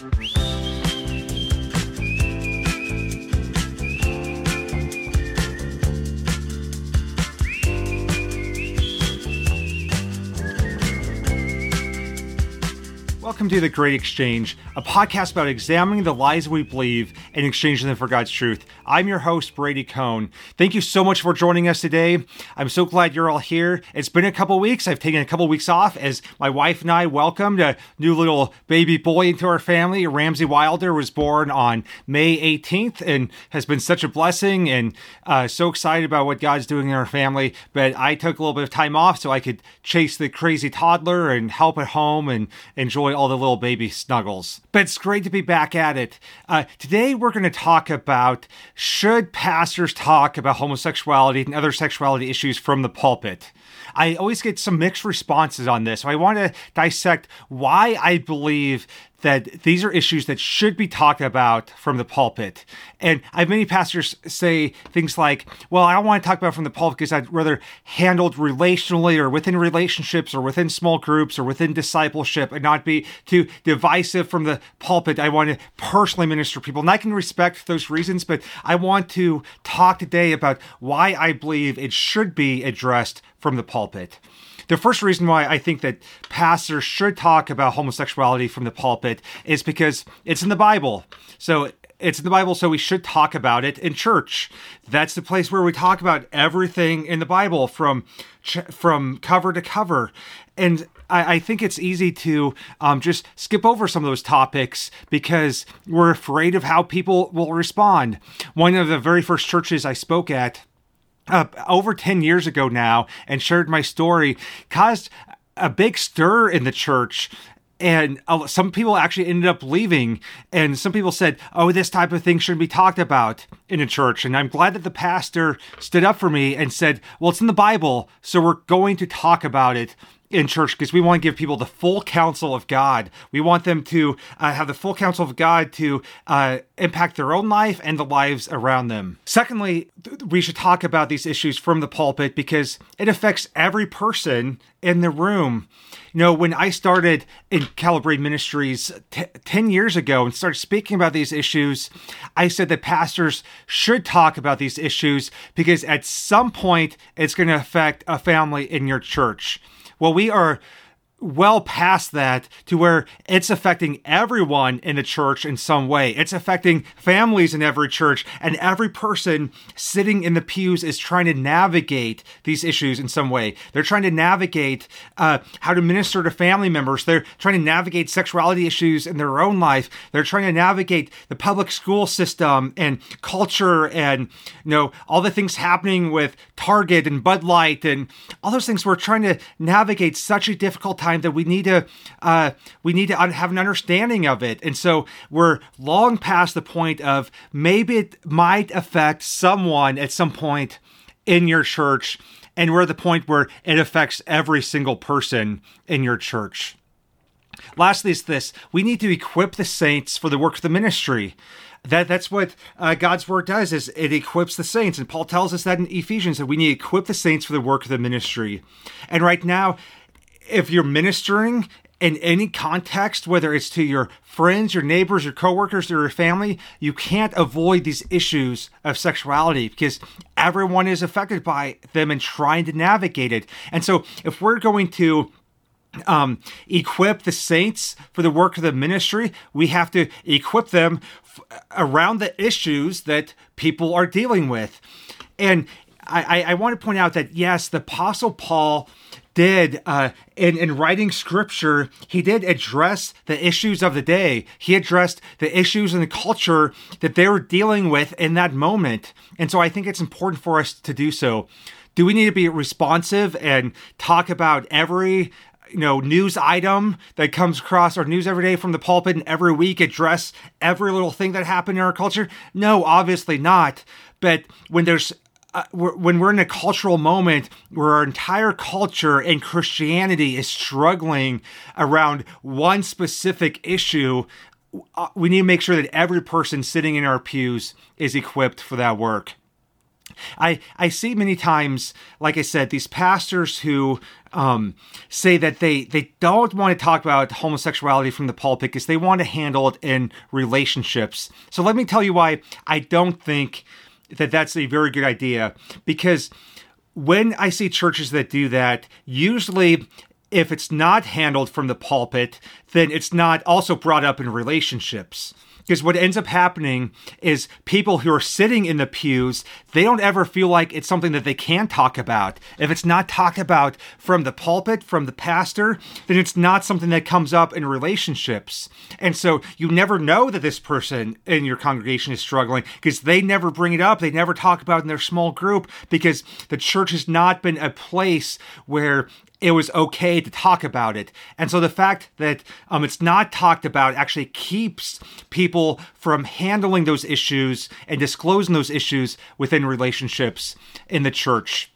Oops. Welcome to The Great Exchange, a podcast about examining the lies we believe and exchanging them for God's truth. I'm your host, Brady Cone. Thank you so much for joining us today. I'm so glad you're all here. It's been a couple weeks. I've taken a couple weeks off as my wife and I welcomed a new little baby boy into our family. Ramsey Wilder was born on May 18th and has been such a blessing and uh, so excited about what God's doing in our family. But I took a little bit of time off so I could chase the crazy toddler and help at home and enjoy all the little baby snuggles. But it's great to be back at it. Uh, today, we're going to talk about should pastors talk about homosexuality and other sexuality issues from the pulpit? I always get some mixed responses on this. So I want to dissect why I believe that these are issues that should be talked about from the pulpit. And I have many pastors say things like, well, I don't want to talk about from the pulpit because I'd rather handled relationally or within relationships or within small groups or within discipleship and not be too divisive from the pulpit. I want to personally minister to people. And I can respect those reasons, but I want to talk today about why I believe it should be addressed from the pulpit. The first reason why I think that pastors should talk about homosexuality from the pulpit is because it's in the Bible. So it's in the Bible, so we should talk about it in church. That's the place where we talk about everything in the Bible from from cover to cover. And I, I think it's easy to um, just skip over some of those topics because we're afraid of how people will respond. One of the very first churches I spoke at uh, over 10 years ago now and shared my story caused a big stir in the church. And some people actually ended up leaving and some people said oh this type of thing shouldn't be talked about in a church. And i'm glad that the pastor stood up for me and said well it's in the bible so we're going to talk about it in church because we want to give people the full counsel of God. We want them to uh, have the full counsel of God to uh, impact their own life and the lives around them. Secondly, th- we should talk about these issues from the pulpit because it affects every person in the room. You know, when I started in Calibrate Ministries t- 10 years ago and started speaking about these issues, I said that pastors should talk about these issues because at some point it's going to affect a family in your church. Well, we are well past that to where it's affecting everyone in the church in some way. It's affecting families in every church, and every person sitting in the pews is trying to navigate these issues in some way. They're trying to navigate uh, how to minister to family members. They're trying to navigate sexuality issues in their own life. They're trying to navigate the public school system and culture and you know all the things happening with Target and Bud Light and all those things. We're trying to navigate such a difficult time time that we need to uh, we need to have an understanding of it. And so we're long past the point of maybe it might affect someone at some point in your church, and we're at the point where it affects every single person in your church. Lastly, is this we need to equip the saints for the work of the ministry that that's what uh, God's word does is it equips the saints and Paul tells us that in Ephesians that we need to equip the saints for the work of the ministry. And right now if you're ministering in any context, whether it's to your friends, your neighbors, your coworkers, or your family, you can't avoid these issues of sexuality because everyone is affected by them and trying to navigate it. And so, if we're going to um, equip the saints for the work of the ministry, we have to equip them f- around the issues that people are dealing with. And I, I, I want to point out that yes, the Apostle Paul did uh, in in writing scripture he did address the issues of the day. He addressed the issues in the culture that they were dealing with in that moment. And so i think it's important for us to do so. Do we need to be responsive and talk about every you know news item that comes across our news every day from the pulpit and every week address every little thing that happened in our culture? No obviously not. But when there's uh, we're, when we're in a cultural moment where our entire culture and Christianity is struggling around one specific issue, uh, we need to make sure that every person sitting in our pews is equipped for that work. I, I see many times, like I said, these pastors who um, say that they, they don't want to talk about homosexuality from the pulpit because they want to handle it in relationships. So let me tell you why I don't think that that's a very good idea. Because when I see churches that do that, usually if it's not handled from the pulpit, then it's not also brought up in relationships. Because what ends up happening is people who are sitting in the pews, they don't ever feel like it's something that they can talk about. If it's not talked about from the pulpit, from the pastor, then it's not something that comes up in relationships. And so you never know that this person in your congregation is struggling because they never bring it up. They never talk about it in their small group because the church has not been a place where it was okay to talk about it. And so the fact that um, it's not talked about actually keeps people from handling those issues and disclosing those issues within relationships in the church.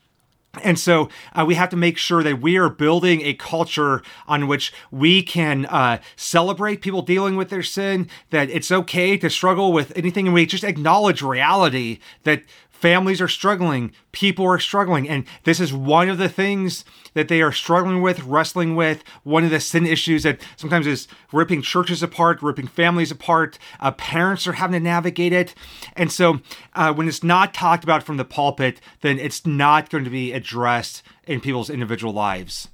And so uh, we have to make sure that we are building a culture on which we can uh, celebrate people dealing with their sin, that it's okay to struggle with anything, and we just acknowledge reality that families are struggling, people are struggling, and this is one of the things that they are struggling with, wrestling with. One of the sin issues that sometimes is ripping churches apart, ripping families apart. Uh, parents are having to navigate it, and so uh, when it's not talked about from the pulpit, then it's not going to be addressed in people's individual lives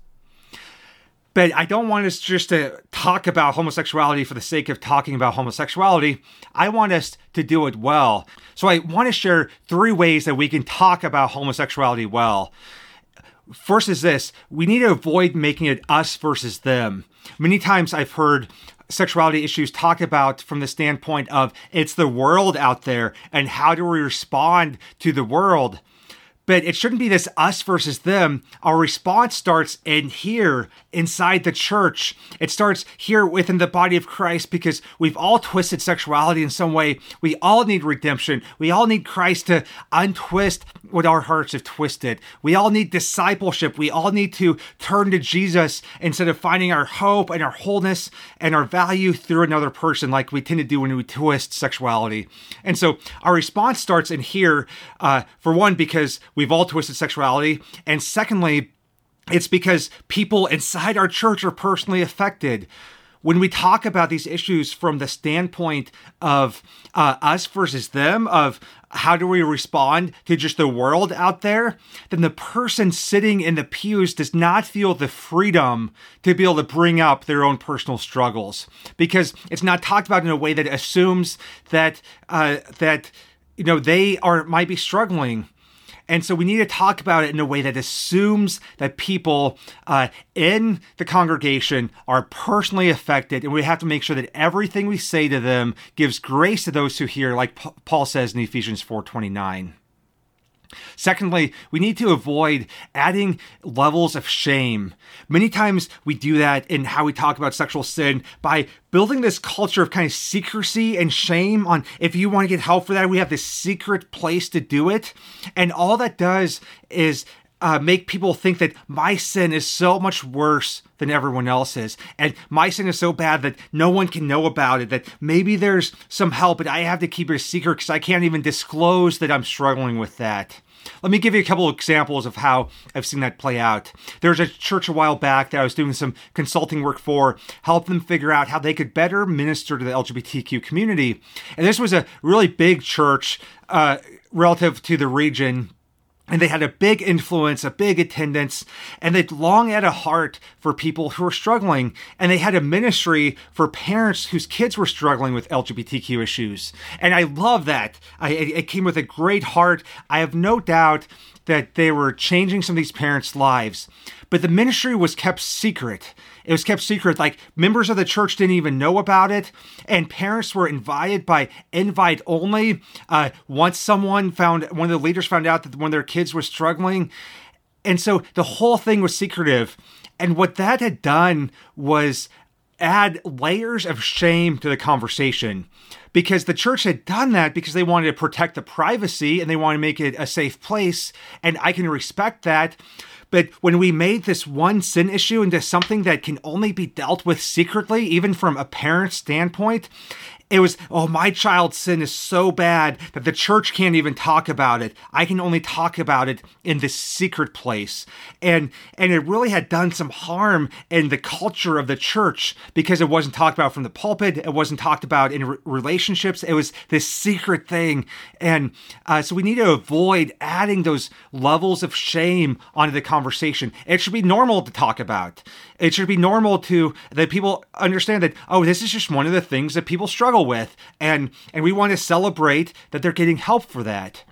but I don't want us just to talk about homosexuality for the sake of talking about homosexuality. I want us to do it well. So I want to share three ways that we can talk about homosexuality well. First is this we need to avoid making it us versus them. Many times I've heard sexuality issues talked about from the standpoint of it's the world out there and how do we respond to the world but it shouldn't be this us versus them. Our response starts in here inside the church. It starts here within the body of Christ because we've all twisted sexuality in some way. We all need redemption. We all need Christ to untwist what our hearts have twisted. We all need discipleship. We all need to turn to Jesus instead of finding our hope and our wholeness and our value through another person, like we tend to do when we twist sexuality. And so our response starts in here, uh, for one, because we've all twisted sexuality, and secondly, it's because people inside our church are personally affected. When we talk about these issues from the standpoint of uh, us versus them, of how do we respond to just the world out there, then the person sitting in the pews does not feel the freedom to be able to bring up their own personal struggles. Because it's not talked about in a way that assumes that uh, that you know they are might be struggling and so we need to talk about it in a way that assumes that people uh, in the congregation are personally affected. And we have to make sure that everything we say to them gives grace to those who hear, like P- Paul says in Ephesians 4.29. Secondly, we need to avoid adding levels of shame. Many times we do that in how we talk about sexual sin by building this culture of kind of secrecy and shame on if you want to get help for that, we have this secret place to do it. And all that does is uh, make people think that my sin is so much worse than everyone else's. And my sin is so bad that no one can know about it, that maybe there's some help, but I have to keep it a secret because I can't even disclose that I'm struggling with that. Let me give you a couple of examples of how I've seen that play out. There was a church a while back that I was doing some consulting work for, help them figure out how they could better minister to the LGBTQ community. And this was a really big church uh, relative to the region and they had a big influence, a big attendance, and they long had a heart for people who were struggling. And they had a ministry for parents whose kids were struggling with LGBTQ issues. And I love that. I, it came with a great heart. I have no doubt that they were changing some of these parents' lives. But the ministry was kept secret. It was kept secret. Like members of the church didn't even know about it, and parents were invited by invite only. Uh, once someone found one of the leaders found out that one of their kids was struggling, and so the whole thing was secretive. And what that had done was add layers of shame to the conversation because the church had done that because they wanted to protect the privacy and they wanted to make it a safe place and I can respect that But when we made this one sin issue into something that can only be dealt with secretly, even from a parent's standpoint, it was, oh, my child's sin is so bad that the church can't even talk about it. I can only talk about it in this secret place. And and it really had done some harm in the culture of the church because it wasn't talked about from the pulpit. It wasn't talked about in re- relationships. It was this secret thing. And uh, so we need to avoid adding those levels of shame onto the conversation. It should be normal to talk about. It should be normal to that people understand that, oh, this is just one of the things that people struggle with, and and we want to celebrate that they're getting help for that.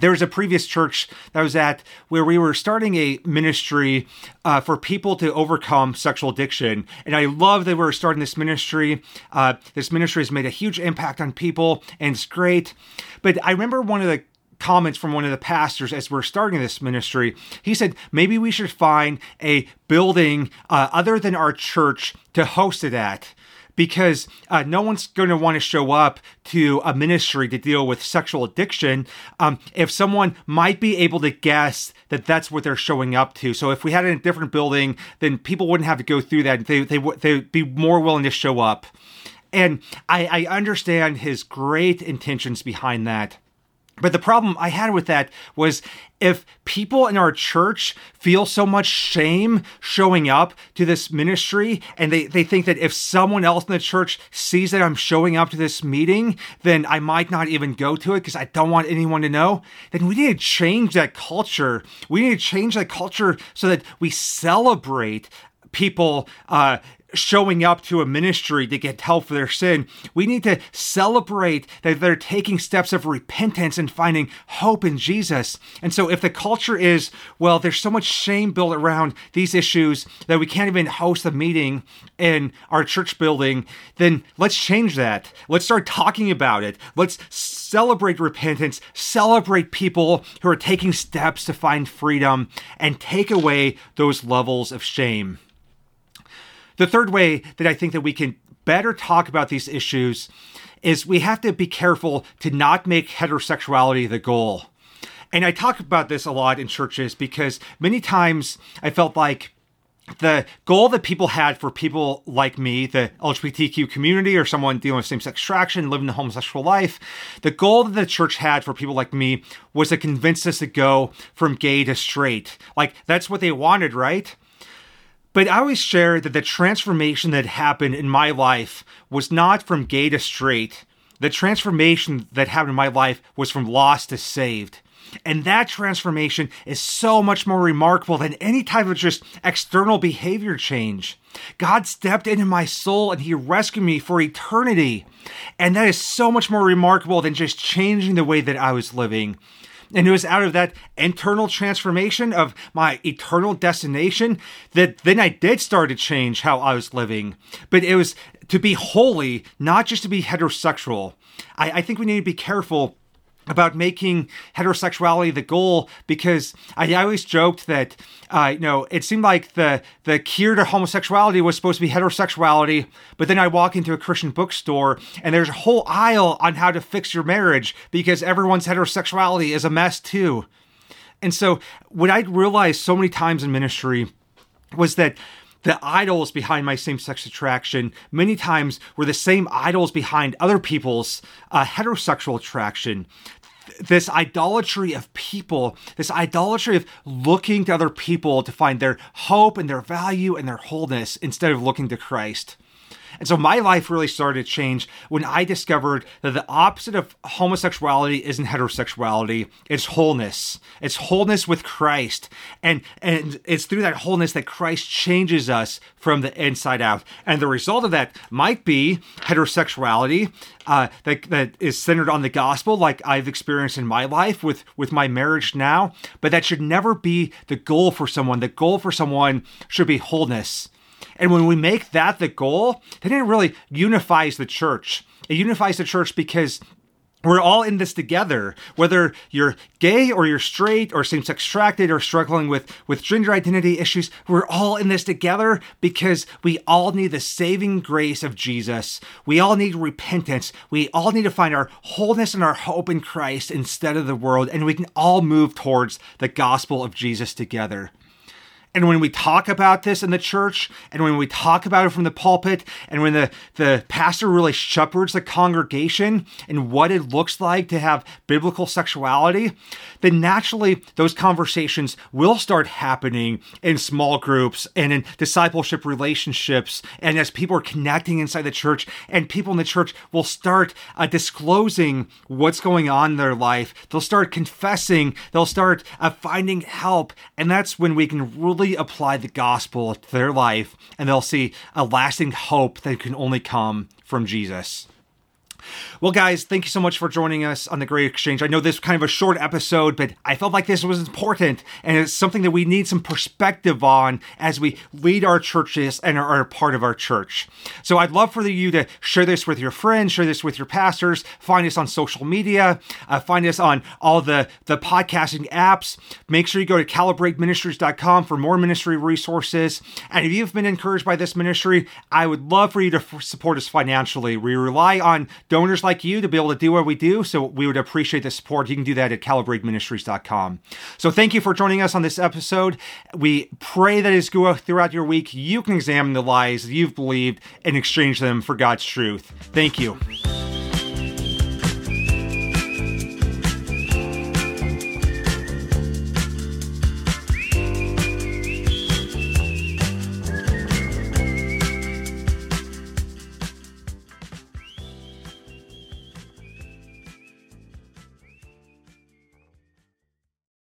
There was a previous church that I was at where we were starting a ministry uh, for people to overcome sexual addiction. And I love that we are starting this ministry. Uh, this ministry has made a huge impact on people, and it's great. But I remember one of the comments from one of the pastors as we're starting this ministry. He said, maybe we should find a building uh, other than our church to host it at because uh, no one's going to want to show up to a ministry to deal with sexual addiction um, if someone might be able to guess that that's what they're showing up to. So if we had it in a different building, then people wouldn't have to go through that. They they they'd be more willing to show up. And I, I understand his great intentions behind that. But the problem I had with that was if people in our church feel so much shame showing up to this ministry and they, they think that if someone else in the church sees that I'm showing up to this meeting, then I might not even go to it because I don't want anyone to know, then we need to change that culture. We need to change that culture so that we celebrate people uh, showing up to a ministry to get help for their sin. We need to celebrate that they're taking steps of repentance and finding hope in Jesus. And so, if the culture is, well, there's so much shame built around these issues that we can't even host a meeting in our church building, then let's change that. Let's start talking about it. Let's celebrate repentance, celebrate people who are taking steps to find freedom, and take away those levels of shame. The third way that I think that we can better talk about these issues is we have to be careful to not make heterosexuality the goal. And I talk about this a lot in churches because many times I felt like the goal that people had for people like me, the LGBTQ community, or someone dealing with same sex attraction, living the homosexual life, the goal that the church had for people like me was to convince us to go from gay to straight. Like, that's what they wanted, right? But I always share that the transformation that happened in my life was not from gay to straight. The transformation that happened in my life was from lost to saved. And that transformation is so much more remarkable than any type of just external behavior change. God stepped into my soul and He rescued me for eternity. And that is so much more remarkable than just changing the way that I was living. And it was out of that internal transformation of my eternal destination that then I did start to change how I was living. But it was to be holy, not just to be heterosexual. I, I think we need to be careful about making heterosexuality the goal because I always joked that uh, you know it seemed like the the cure to homosexuality was supposed to be heterosexuality, but then I walk into a Christian bookstore and there's a whole aisle on how to fix your marriage because everyone's heterosexuality is a mess too. And so what I realized so many times in ministry was that the idols behind my same sex attraction many times were the same idols behind other people's uh, heterosexual attraction this idolatry of people, this idolatry of looking to other people to find their hope and their value and their wholeness instead of looking to Christ. And so my life really started to change when I discovered that the opposite of homosexuality isn't heterosexuality, it's wholeness. It's wholeness with Christ. And and it's through that wholeness that Christ changes us from the inside out. And the result of that might be heterosexuality uh, that, that is centered on the gospel, like I've experienced in my life with, with my marriage now. But that should never be the goal for someone. The goal for someone should be wholeness. And when we make that the goal, then it really unifies the church. It unifies the church because we're all in this together. Whether you're gay or you're straight or same-sex attracted or struggling with with gender identity issues we're all in this together because we all need the saving grace of jesus. We all need repentance. We all need to find our wholeness and our hope in christ instead of the world. And we can all move towards the gospel of jesus together And when we talk about this in the church, and when we talk about it from the pulpit, and when the, the pastor really shepherds the congregation and what it looks like to have biblical sexuality, then naturally those conversations will start happening in small groups and in discipleship relationships. And as people are connecting inside the church, and people in the church will start uh, disclosing what's going on in their life, they'll start confessing, they'll start uh, finding help. And that's when we can really apply the gospel to their life and they'll see a lasting hope that can only come from Jesus. Well, guys, thank you so much for joining us on the Great Exchange. I know this was kind of a short episode, but I felt like this was important and it's something that we need some perspective on as we lead our churches and are a part of our church. So I'd love for you to share this with your friends, share this with your pastors, find us on social media, uh, find us on all the, the podcasting apps. Make sure you go to calibrateministries.com for more ministry resources. And if you've been encouraged by this ministry, I would love for you to support us financially. We rely on donors like you to be able to do what we do. So we would appreciate the support. You can do that at calibrateministries.com. So thank you for joining us on this episode. We pray that as you go throughout your week, you can examine the lies you've believed and exchange them for God's truth. Thank you.